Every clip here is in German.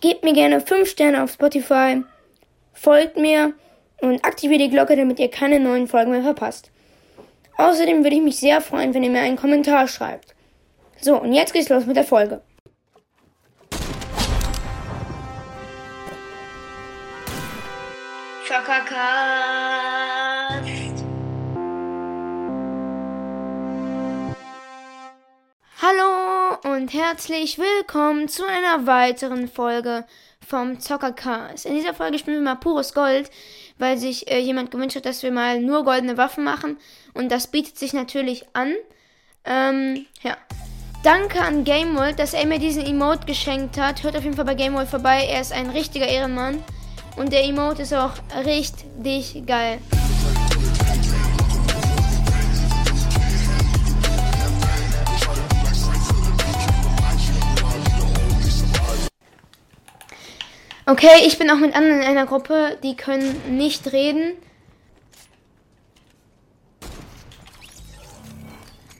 Gebt mir gerne 5 Sterne auf Spotify, folgt mir und aktiviert die Glocke, damit ihr keine neuen Folgen mehr verpasst. Außerdem würde ich mich sehr freuen, wenn ihr mir einen Kommentar schreibt. So, und jetzt geht's los mit der Folge. Zockercast. Und herzlich willkommen zu einer weiteren Folge vom Zockercast. In dieser Folge spielen wir mal pures Gold, weil sich äh, jemand gewünscht hat, dass wir mal nur goldene Waffen machen. Und das bietet sich natürlich an. Ähm, ja. Danke an GameWorld, dass er mir diesen Emote geschenkt hat. Hört auf jeden Fall bei GameWorld vorbei. Er ist ein richtiger Ehrenmann. Und der Emote ist auch richtig geil. Okay, ich bin auch mit anderen in einer Gruppe, die können nicht reden.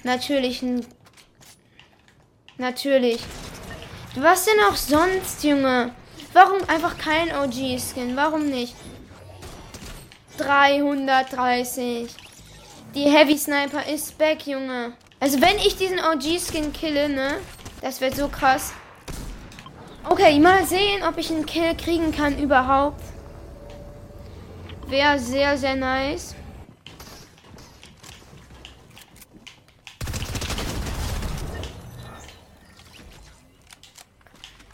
Natürlich. Natürlich. Was denn auch sonst, Junge? Warum einfach kein OG-Skin? Warum nicht? 330. Die Heavy Sniper ist back, Junge. Also wenn ich diesen OG-Skin kille, ne? Das wird so krass. Okay, mal sehen, ob ich einen Kill kriegen kann überhaupt. Wäre sehr, sehr nice.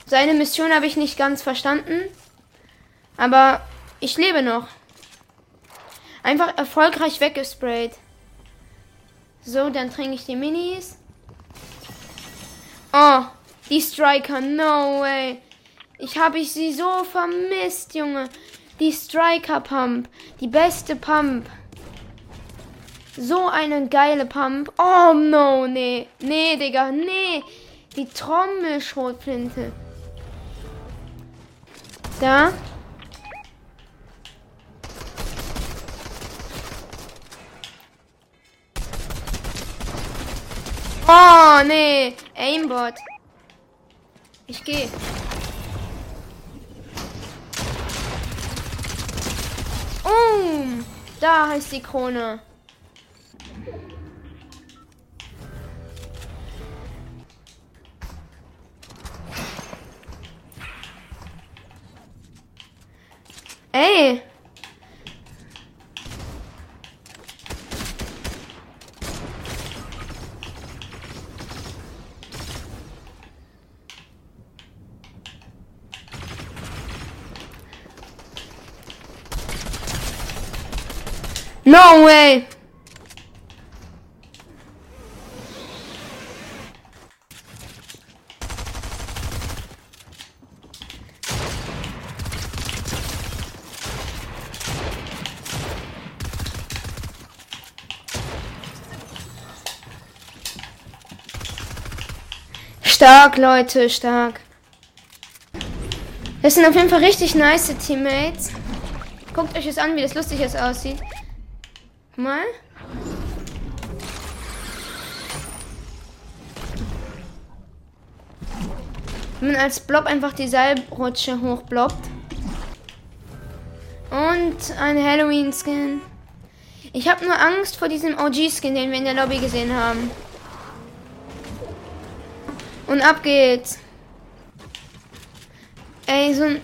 Seine Mission habe ich nicht ganz verstanden. Aber ich lebe noch. Einfach erfolgreich weggesprayt. So, dann trinke ich die Minis. Oh, die Striker, no way. Ich habe ich sie so vermisst, Junge. Die Striker Pump, die beste Pump. So eine geile Pump. Oh no, nee. Nee, Digga, nee. Die Trommelschrotflinte. Da. Oh, nee. Aimbot. Ich gehe. Um, da heißt die Krone. Ey! No way! Stark, Leute, stark. Das sind auf jeden Fall richtig nice Teammates. Guckt euch das an, wie das lustig aussieht. Mal. Wenn man als Blob einfach die Seilrutsche hochbloppt. Und ein Halloween-Skin. Ich habe nur Angst vor diesem OG-Skin, den wir in der Lobby gesehen haben. Und ab geht's. Ey, so ein...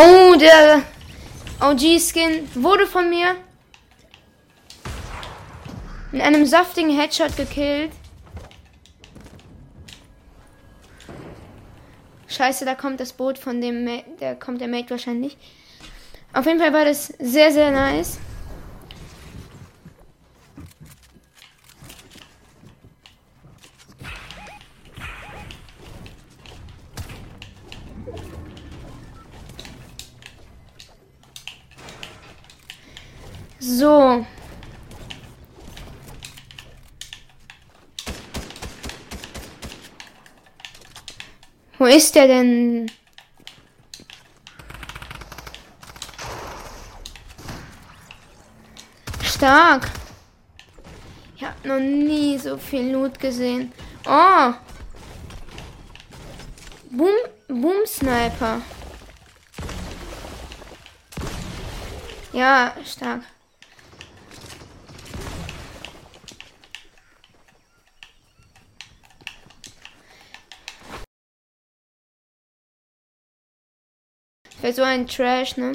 Oh, der OG-Skin wurde von mir in einem saftigen Headshot gekillt. Scheiße, da kommt das Boot von dem, Ma da kommt der Mate wahrscheinlich. Auf jeden Fall war das sehr, sehr nice. So. Wo ist der denn? Stark. Ich habe noch nie so viel Loot gesehen. Oh. Boom, Boom Sniper. Ja, stark. Wäre so ein Trash, ne?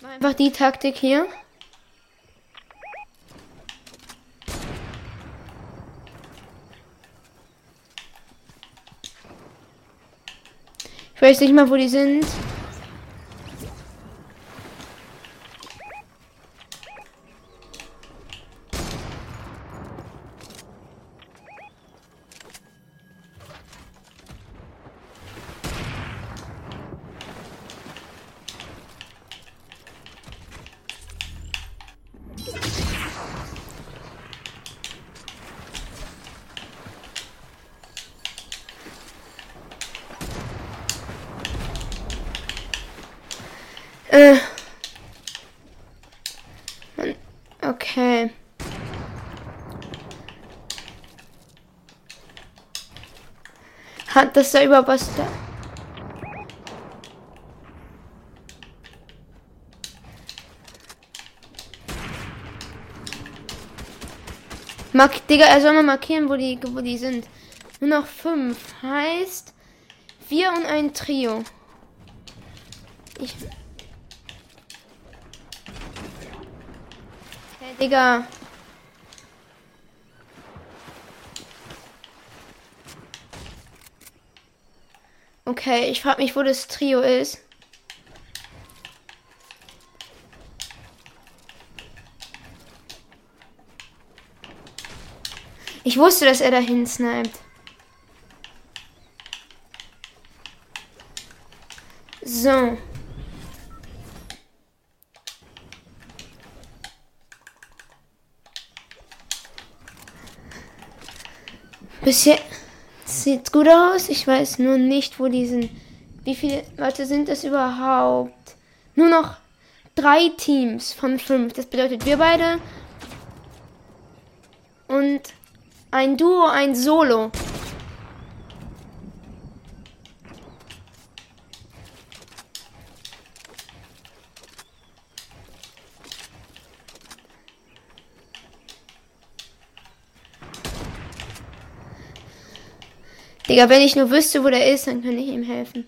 Einfach die Taktik hier. Ich weiß nicht mal, wo die sind. Äh. Okay. Hat das da überhaupt was da? Mark, Digga, er soll mal markieren, wo die, wo die sind. Nur noch fünf. Heißt, wir und ein Trio. Ich. Digga. Okay, ich frage mich, wo das Trio ist. Ich wusste, dass er dahin sniped. So. Bisher sieht gut aus. Ich weiß nur nicht, wo die sind. Wie viele Leute sind es überhaupt? Nur noch drei Teams von fünf. Das bedeutet wir beide. Und ein Duo, ein Solo. Digga, wenn ich nur wüsste, wo der ist, dann könnte ich ihm helfen.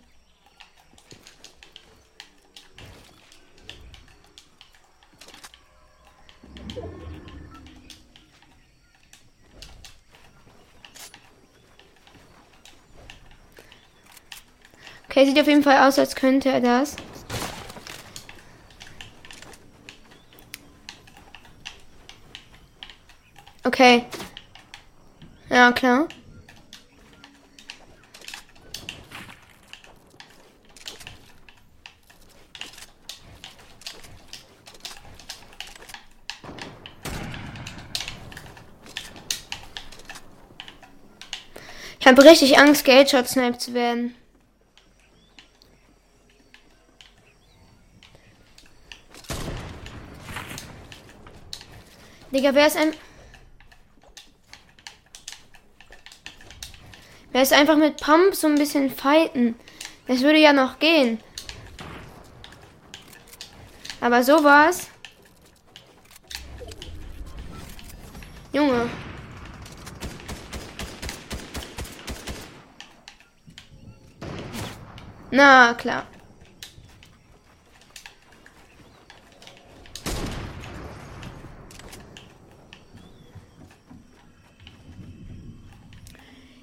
Okay, sieht auf jeden Fall aus, als könnte er das. Okay. Ja, klar. Ich habe richtig Angst, Geldshot sniped zu werden. Digga, wer ist ein. Wer ist einfach mit Pump so ein bisschen fighten? Das würde ja noch gehen. Aber sowas. Junge. Na klar.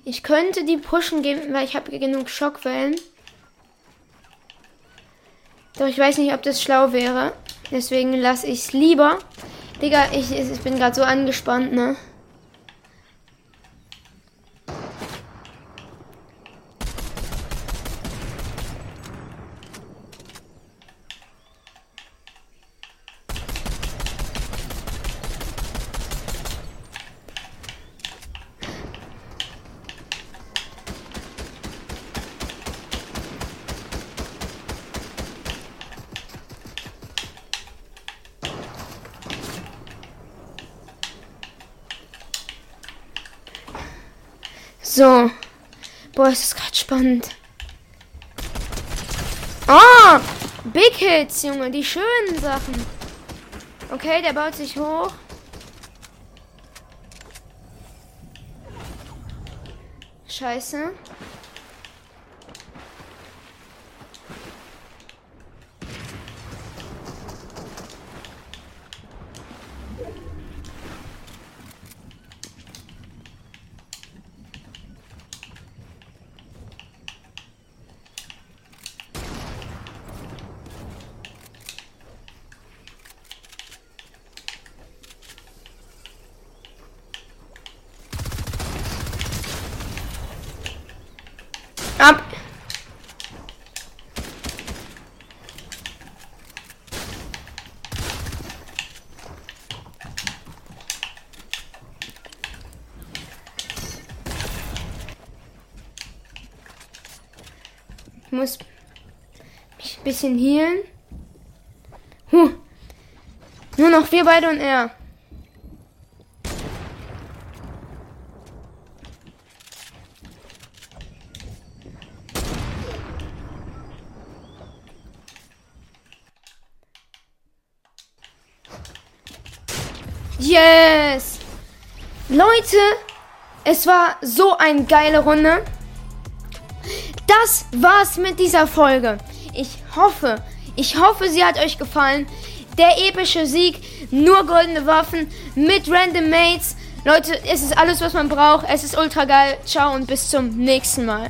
Ich könnte die pushen geben, weil ich habe genug Schockwellen. Doch ich weiß nicht, ob das schlau wäre. Deswegen lasse ich es lieber. Digga, ich, ich bin gerade so angespannt, ne? So. Boah, ist das gerade spannend. Oh! Big Hits, Junge. Die schönen Sachen. Okay, der baut sich hoch. Scheiße. Ab. Ich muss mich ein bisschen healen. Huh. Nur noch wir beide und er. Leute, es war so eine geile Runde. Das war's mit dieser Folge. Ich hoffe, ich hoffe, sie hat euch gefallen. Der epische Sieg, nur goldene Waffen mit Random Mates. Leute, es ist alles, was man braucht. Es ist ultra geil. Ciao und bis zum nächsten Mal.